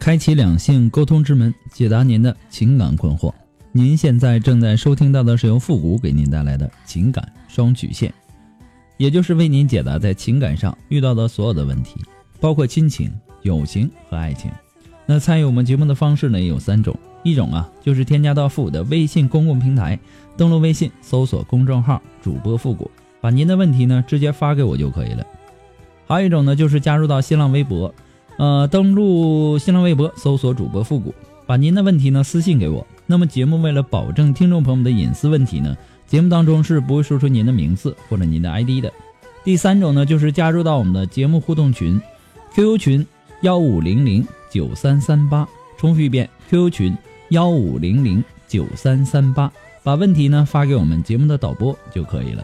开启两性沟通之门，解答您的情感困惑。您现在正在收听到的是由复古给您带来的情感双曲线，也就是为您解答在情感上遇到的所有的问题，包括亲情、友情和爱情。那参与我们节目的方式呢，也有三种：一种啊，就是添加到复古的微信公共平台，登录微信搜索公众号“主播复古”，把您的问题呢直接发给我就可以了；还有一种呢，就是加入到新浪微博。呃，登录新浪微博搜索主播复古，把您的问题呢私信给我。那么节目为了保证听众朋友们的隐私问题呢，节目当中是不会说出您的名字或者您的 ID 的。第三种呢，就是加入到我们的节目互动群，QQ 群幺五零零九三三八，重复一遍，QQ 群幺五零零九三三八，把问题呢发给我们节目的导播就可以了。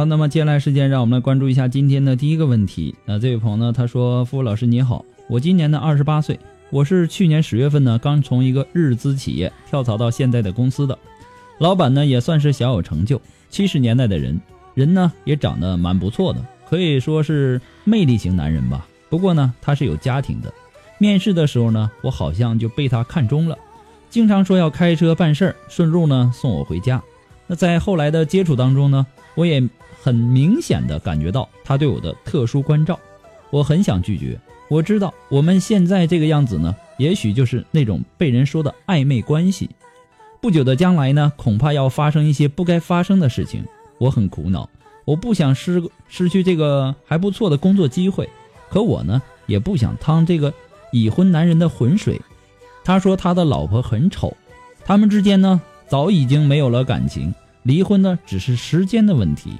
了，那么接下来时间，让我们来关注一下今天的第一个问题。那这位朋友呢，他说：“付老师你好，我今年呢二十八岁，我是去年十月份呢刚从一个日资企业跳槽到现在的公司的，老板呢也算是小有成就，七十年代的人，人呢也长得蛮不错的，可以说是魅力型男人吧。不过呢，他是有家庭的。面试的时候呢，我好像就被他看中了，经常说要开车办事儿，顺路呢送我回家。那在后来的接触当中呢。”我也很明显的感觉到他对我的特殊关照，我很想拒绝。我知道我们现在这个样子呢，也许就是那种被人说的暧昧关系。不久的将来呢，恐怕要发生一些不该发生的事情。我很苦恼，我不想失失去这个还不错的工作机会，可我呢，也不想趟这个已婚男人的浑水。他说他的老婆很丑，他们之间呢，早已经没有了感情。离婚呢，只是时间的问题。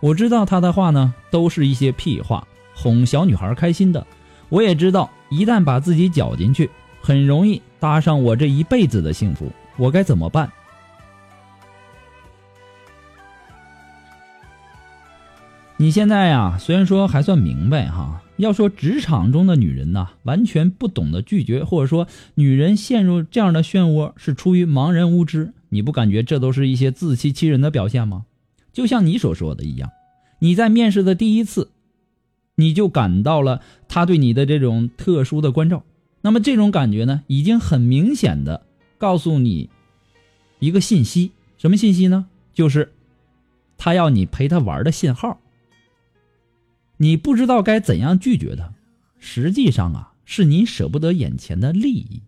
我知道他的话呢，都是一些屁话，哄小女孩开心的。我也知道，一旦把自己搅进去，很容易搭上我这一辈子的幸福。我该怎么办？你现在呀，虽然说还算明白哈，要说职场中的女人呐，完全不懂得拒绝，或者说女人陷入这样的漩涡，是出于茫然无知。你不感觉这都是一些自欺欺人的表现吗？就像你所说的一样，你在面试的第一次，你就感到了他对你的这种特殊的关照。那么这种感觉呢，已经很明显的告诉你一个信息，什么信息呢？就是他要你陪他玩的信号。你不知道该怎样拒绝他，实际上啊，是你舍不得眼前的利益。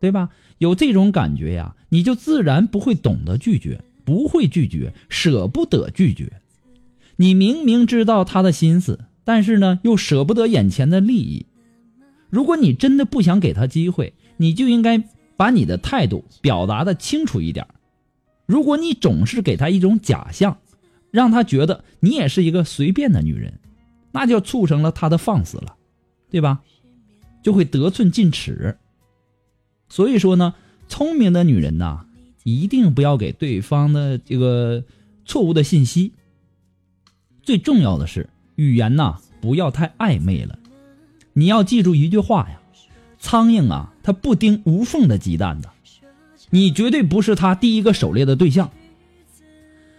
对吧？有这种感觉呀，你就自然不会懂得拒绝，不会拒绝，舍不得拒绝。你明明知道他的心思，但是呢，又舍不得眼前的利益。如果你真的不想给他机会，你就应该把你的态度表达的清楚一点。如果你总是给他一种假象，让他觉得你也是一个随便的女人，那就促成了他的放肆了，对吧？就会得寸进尺。所以说呢，聪明的女人呐，一定不要给对方的这个错误的信息。最重要的是，语言呐不要太暧昧了。你要记住一句话呀：苍蝇啊，它不叮无缝的鸡蛋的。你绝对不是他第一个狩猎的对象。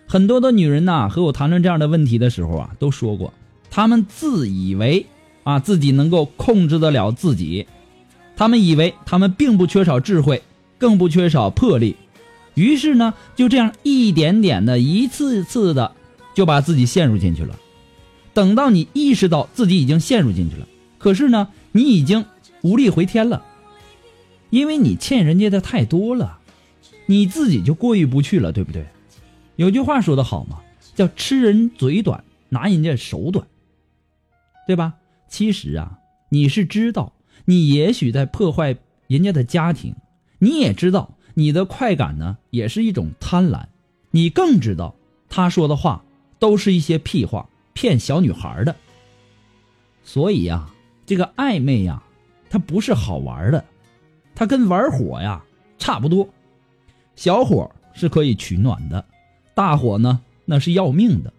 很多的女人呐，和我谈论这样的问题的时候啊，都说过，她们自以为啊自己能够控制得了自己。她们以为她们并不缺少智慧，更不缺少魄力，于是呢，就这样一点点的、一次次的，就把自己陷入进去了。等到你意识到自己已经陷入进去了，可是呢，你已经无力回天了，因为你欠人家的太多了，你自己就过意不去了，对不对？有句话说的好嘛，叫吃人嘴短，拿人家手短，对吧？其实啊，你是知道，你也许在破坏人家的家庭，你也知道你的快感呢，也是一种贪婪，你更知道他说的话都是一些屁话。骗小女孩的，所以呀，这个暧昧呀，它不是好玩的，它跟玩火呀差不多。小火是可以取暖的，大火呢那是要命的。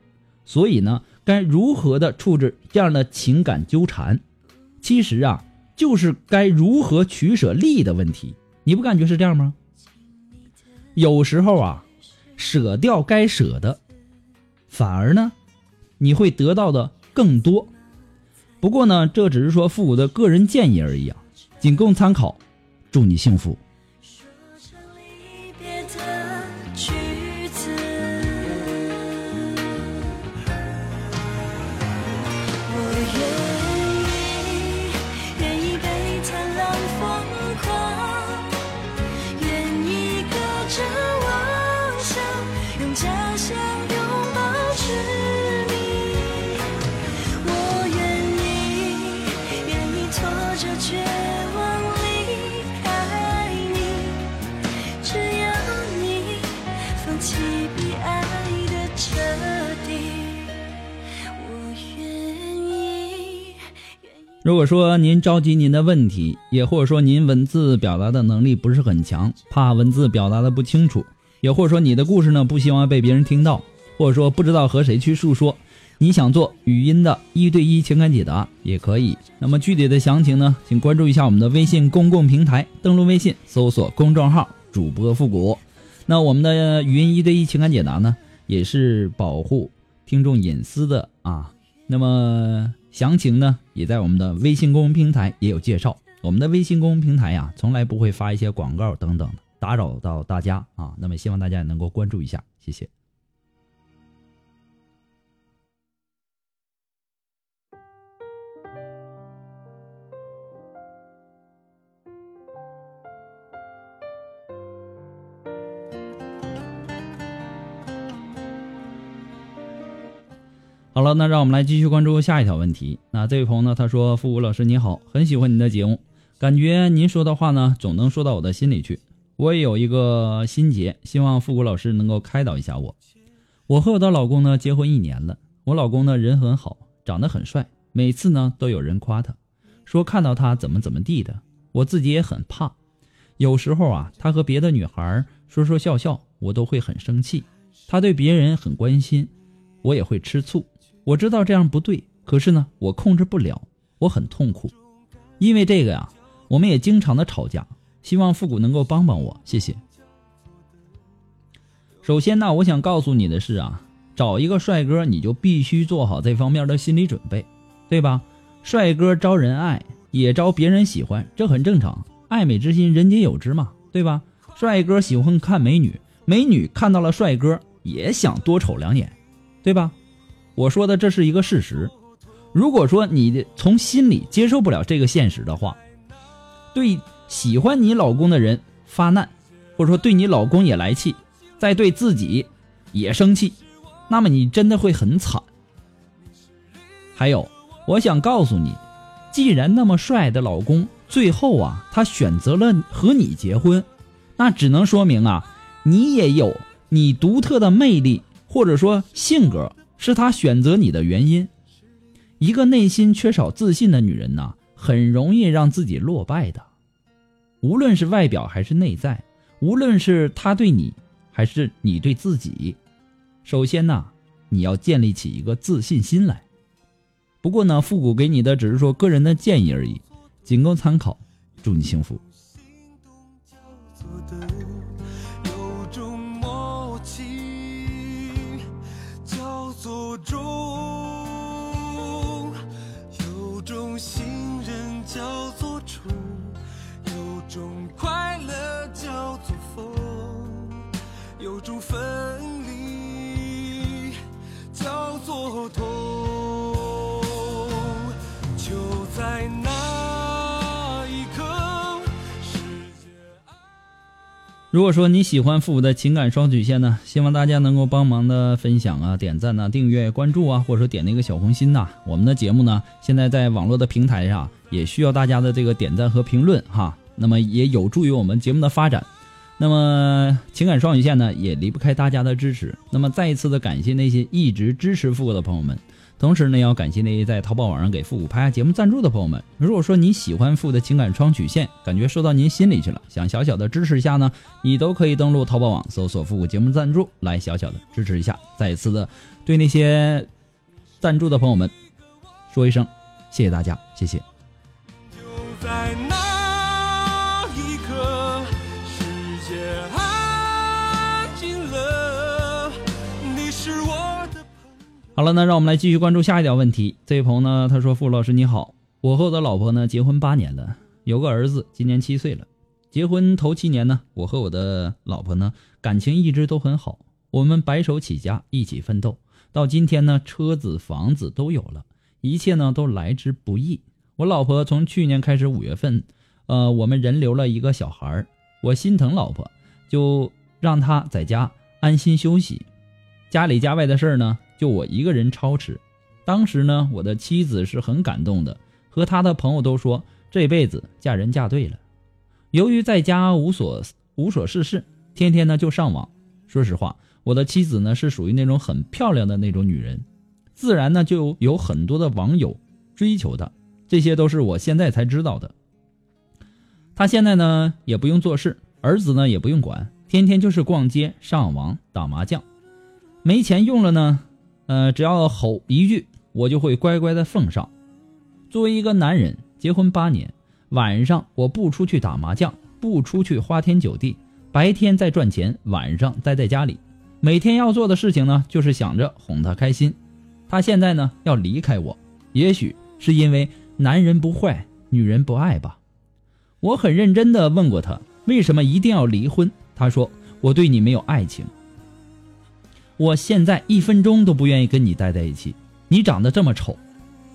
所以呢，该如何的处置这样的情感纠缠，其实啊，就是该如何取舍利益的问题。你不感觉是这样吗？有时候啊，舍掉该舍的，反而呢。你会得到的更多，不过呢，这只是说父母的个人建议而已啊，仅供参考。祝你幸福。如果说您着急您的问题，也或者说您文字表达的能力不是很强，怕文字表达的不清楚，也或者说你的故事呢不希望被别人听到，或者说不知道和谁去诉说，你想做语音的一对一情感解答也可以。那么具体的详情呢，请关注一下我们的微信公共平台，登录微信搜索公众号主播复古。那我们的语音一对一情感解答呢，也是保护听众隐私的啊。那么。详情呢，也在我们的微信公众平台也有介绍。我们的微信公众平台呀，从来不会发一些广告等等的，打扰到大家啊。那么希望大家能够关注一下，谢谢。好了，那让我们来继续关注下一条问题。那这位朋友呢，他说：“复古老师你好，很喜欢您的节目，感觉您说的话呢，总能说到我的心里去。我也有一个心结，希望复古老师能够开导一下我。我和我的老公呢，结婚一年了，我老公呢人很好，长得很帅，每次呢都有人夸他，说看到他怎么怎么地的。我自己也很怕，有时候啊，他和别的女孩说说笑笑，我都会很生气。他对别人很关心，我也会吃醋。”我知道这样不对，可是呢，我控制不了，我很痛苦。因为这个呀，我们也经常的吵架。希望复古能够帮帮我，谢谢。首先呢，我想告诉你的是啊，找一个帅哥，你就必须做好这方面的心理准备，对吧？帅哥招人爱，也招别人喜欢，这很正常。爱美之心，人皆有之嘛，对吧？帅哥喜欢看美女，美女看到了帅哥，也想多瞅两眼，对吧？我说的这是一个事实，如果说你从心里接受不了这个现实的话，对喜欢你老公的人发难，或者说对你老公也来气，再对自己也生气，那么你真的会很惨。还有，我想告诉你，既然那么帅的老公最后啊，他选择了和你结婚，那只能说明啊，你也有你独特的魅力，或者说性格。是他选择你的原因。一个内心缺少自信的女人呐，很容易让自己落败的。无论是外表还是内在，无论是他对你，还是你对自己，首先呢，你要建立起一个自信心来。不过呢，复古给你的只是说个人的建议而已，仅供参考。祝你幸福。分离叫做痛。就在那一刻，世界如果说你喜欢复古的情感双曲线呢，希望大家能够帮忙的分享啊，点赞呐，订阅关注啊，或者说点那个小红心呐，我们的节目呢，现在在网络的平台上，也需要大家的这个点赞和评论哈，那么也有助于我们节目的发展。那么情感双曲线呢，也离不开大家的支持。那么再一次的感谢那些一直支持复古的朋友们。同时呢，要感谢那些在淘宝网上给复古拍下节目赞助的朋友们。如果说你喜欢复的情感双曲线，感觉说到您心里去了，想小小的支持一下呢，你都可以登录淘宝网搜索“复古节目赞助”来小小的支持一下。再一次的对那些赞助的朋友们说一声谢谢大家，谢谢。好了，那让我们来继续关注下一条问题。这位朋友呢，他说：“傅老师你好，我和我的老婆呢结婚八年了，有个儿子，今年七岁了。结婚头七年呢，我和我的老婆呢感情一直都很好，我们白手起家，一起奋斗，到今天呢，车子房子都有了，一切呢都来之不易。我老婆从去年开始五月份，呃，我们人留了一个小孩，我心疼老婆，就让她在家安心休息，家里家外的事儿呢。”就我一个人操持，当时呢，我的妻子是很感动的，和她的朋友都说这辈子嫁人嫁对了。由于在家无所无所事事，天天呢就上网。说实话，我的妻子呢是属于那种很漂亮的那种女人，自然呢就有很多的网友追求她，这些都是我现在才知道的。她现在呢也不用做事，儿子呢也不用管，天天就是逛街、上网、打麻将，没钱用了呢。呃，只要吼一句，我就会乖乖的奉上。作为一个男人，结婚八年，晚上我不出去打麻将，不出去花天酒地，白天在赚钱，晚上待在家里，每天要做的事情呢，就是想着哄她开心。她现在呢要离开我，也许是因为男人不坏，女人不爱吧。我很认真的问过她，为什么一定要离婚？她说我对你没有爱情。我现在一分钟都不愿意跟你待在一起。你长得这么丑，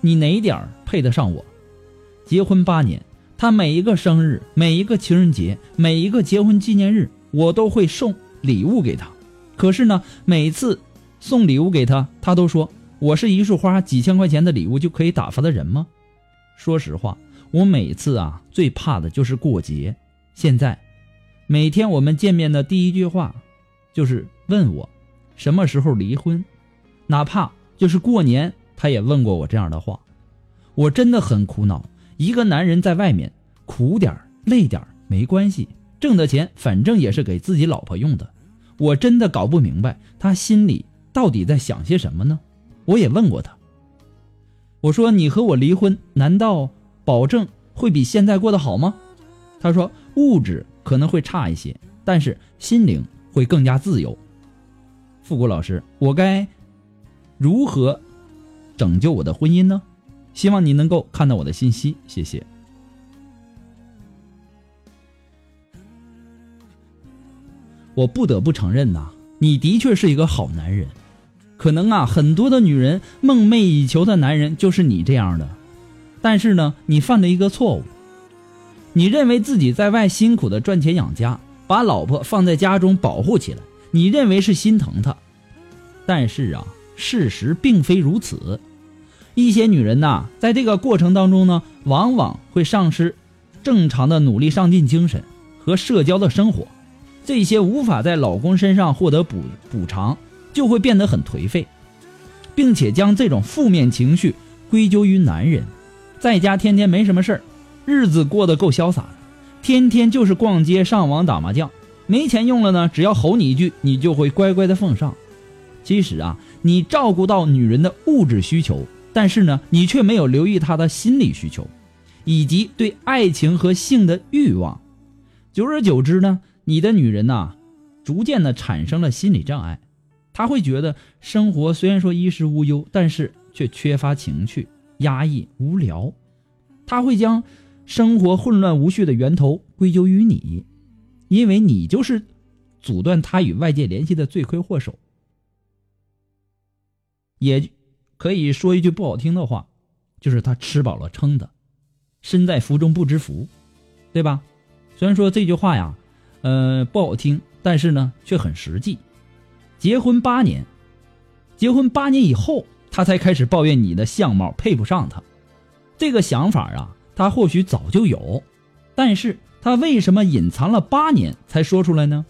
你哪点配得上我？结婚八年，他每一个生日、每一个情人节、每一个结婚纪念日，我都会送礼物给他。可是呢，每次送礼物给他，他都说我是一束花，几千块钱的礼物就可以打发的人吗？说实话，我每次啊最怕的就是过节。现在，每天我们见面的第一句话，就是问我。什么时候离婚？哪怕就是过年，他也问过我这样的话。我真的很苦恼。一个男人在外面苦点累点没关系，挣的钱反正也是给自己老婆用的。我真的搞不明白他心里到底在想些什么呢？我也问过他。我说：“你和我离婚，难道保证会比现在过得好吗？”他说：“物质可能会差一些，但是心灵会更加自由。”复古老师，我该如何拯救我的婚姻呢？希望你能够看到我的信息，谢谢。我不得不承认呐，你的确是一个好男人。可能啊，很多的女人梦寐以求的男人就是你这样的。但是呢，你犯了一个错误，你认为自己在外辛苦的赚钱养家，把老婆放在家中保护起来。你认为是心疼她，但是啊，事实并非如此。一些女人呐，在这个过程当中呢，往往会丧失正常的努力上进精神和社交的生活，这些无法在老公身上获得补补偿，就会变得很颓废，并且将这种负面情绪归咎于男人，在家天天没什么事儿，日子过得够潇洒的，天天就是逛街、上网、打麻将。没钱用了呢，只要吼你一句，你就会乖乖的奉上。其实啊，你照顾到女人的物质需求，但是呢，你却没有留意她的心理需求，以及对爱情和性的欲望。久而久之呢，你的女人呐，逐渐的产生了心理障碍。她会觉得生活虽然说衣食无忧，但是却缺乏情趣、压抑、无聊。她会将生活混乱无序的源头归咎于你。因为你就是阻断他与外界联系的罪魁祸首，也可以说一句不好听的话，就是他吃饱了撑的，身在福中不知福，对吧？虽然说这句话呀，呃，不好听，但是呢却很实际。结婚八年，结婚八年以后，他才开始抱怨你的相貌配不上他。这个想法啊，他或许早就有，但是他为什么隐藏了八年才说出来呢？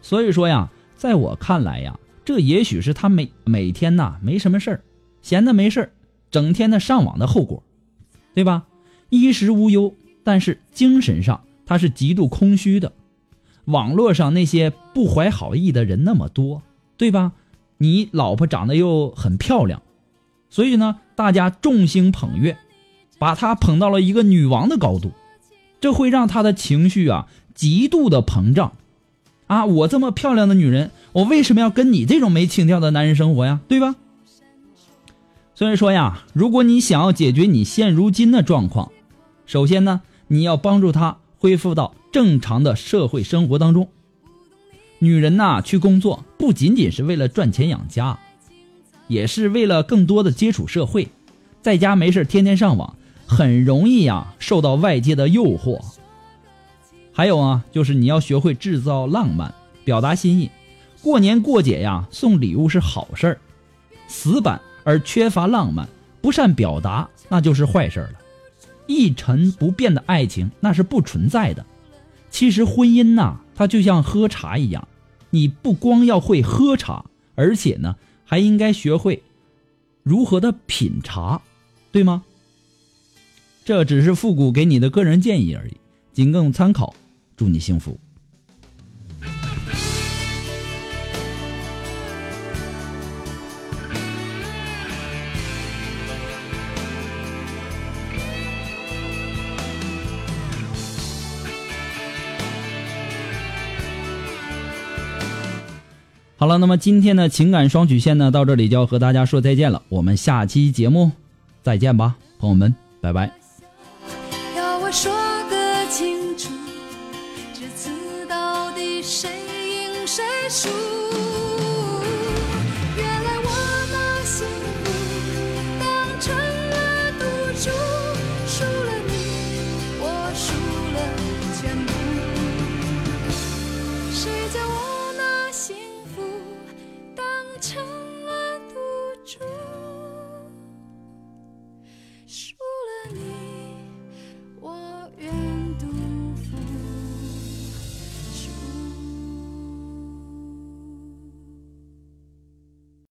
所以说呀，在我看来呀，这也许是他每每天呐没什么事儿，闲的没事儿，整天的上网的后果，对吧？衣食无忧，但是精神上他是极度空虚的。网络上那些不怀好意的人那么多，对吧？你老婆长得又很漂亮，所以呢，大家众星捧月，把她捧到了一个女王的高度，这会让他的情绪啊极度的膨胀。啊，我这么漂亮的女人，我为什么要跟你这种没情调的男人生活呀？对吧？所以说呀，如果你想要解决你现如今的状况，首先呢，你要帮助他恢复到正常的社会生活当中。女人呐，去工作不仅仅是为了赚钱养家，也是为了更多的接触社会。在家没事天天上网，很容易呀受到外界的诱惑。还有啊，就是你要学会制造浪漫，表达心意。过年过节呀，送礼物是好事儿。死板而缺乏浪漫，不善表达，那就是坏事了。一成不变的爱情那是不存在的。其实婚姻呐，它就像喝茶一样，你不光要会喝茶，而且呢，还应该学会如何的品茶，对吗？这只是复古给你的个人建议而已，仅供参考。祝你幸福。好了，那么今天的情感双曲线呢，到这里就要和大家说再见了。我们下期节目再见吧，朋友们，拜拜。输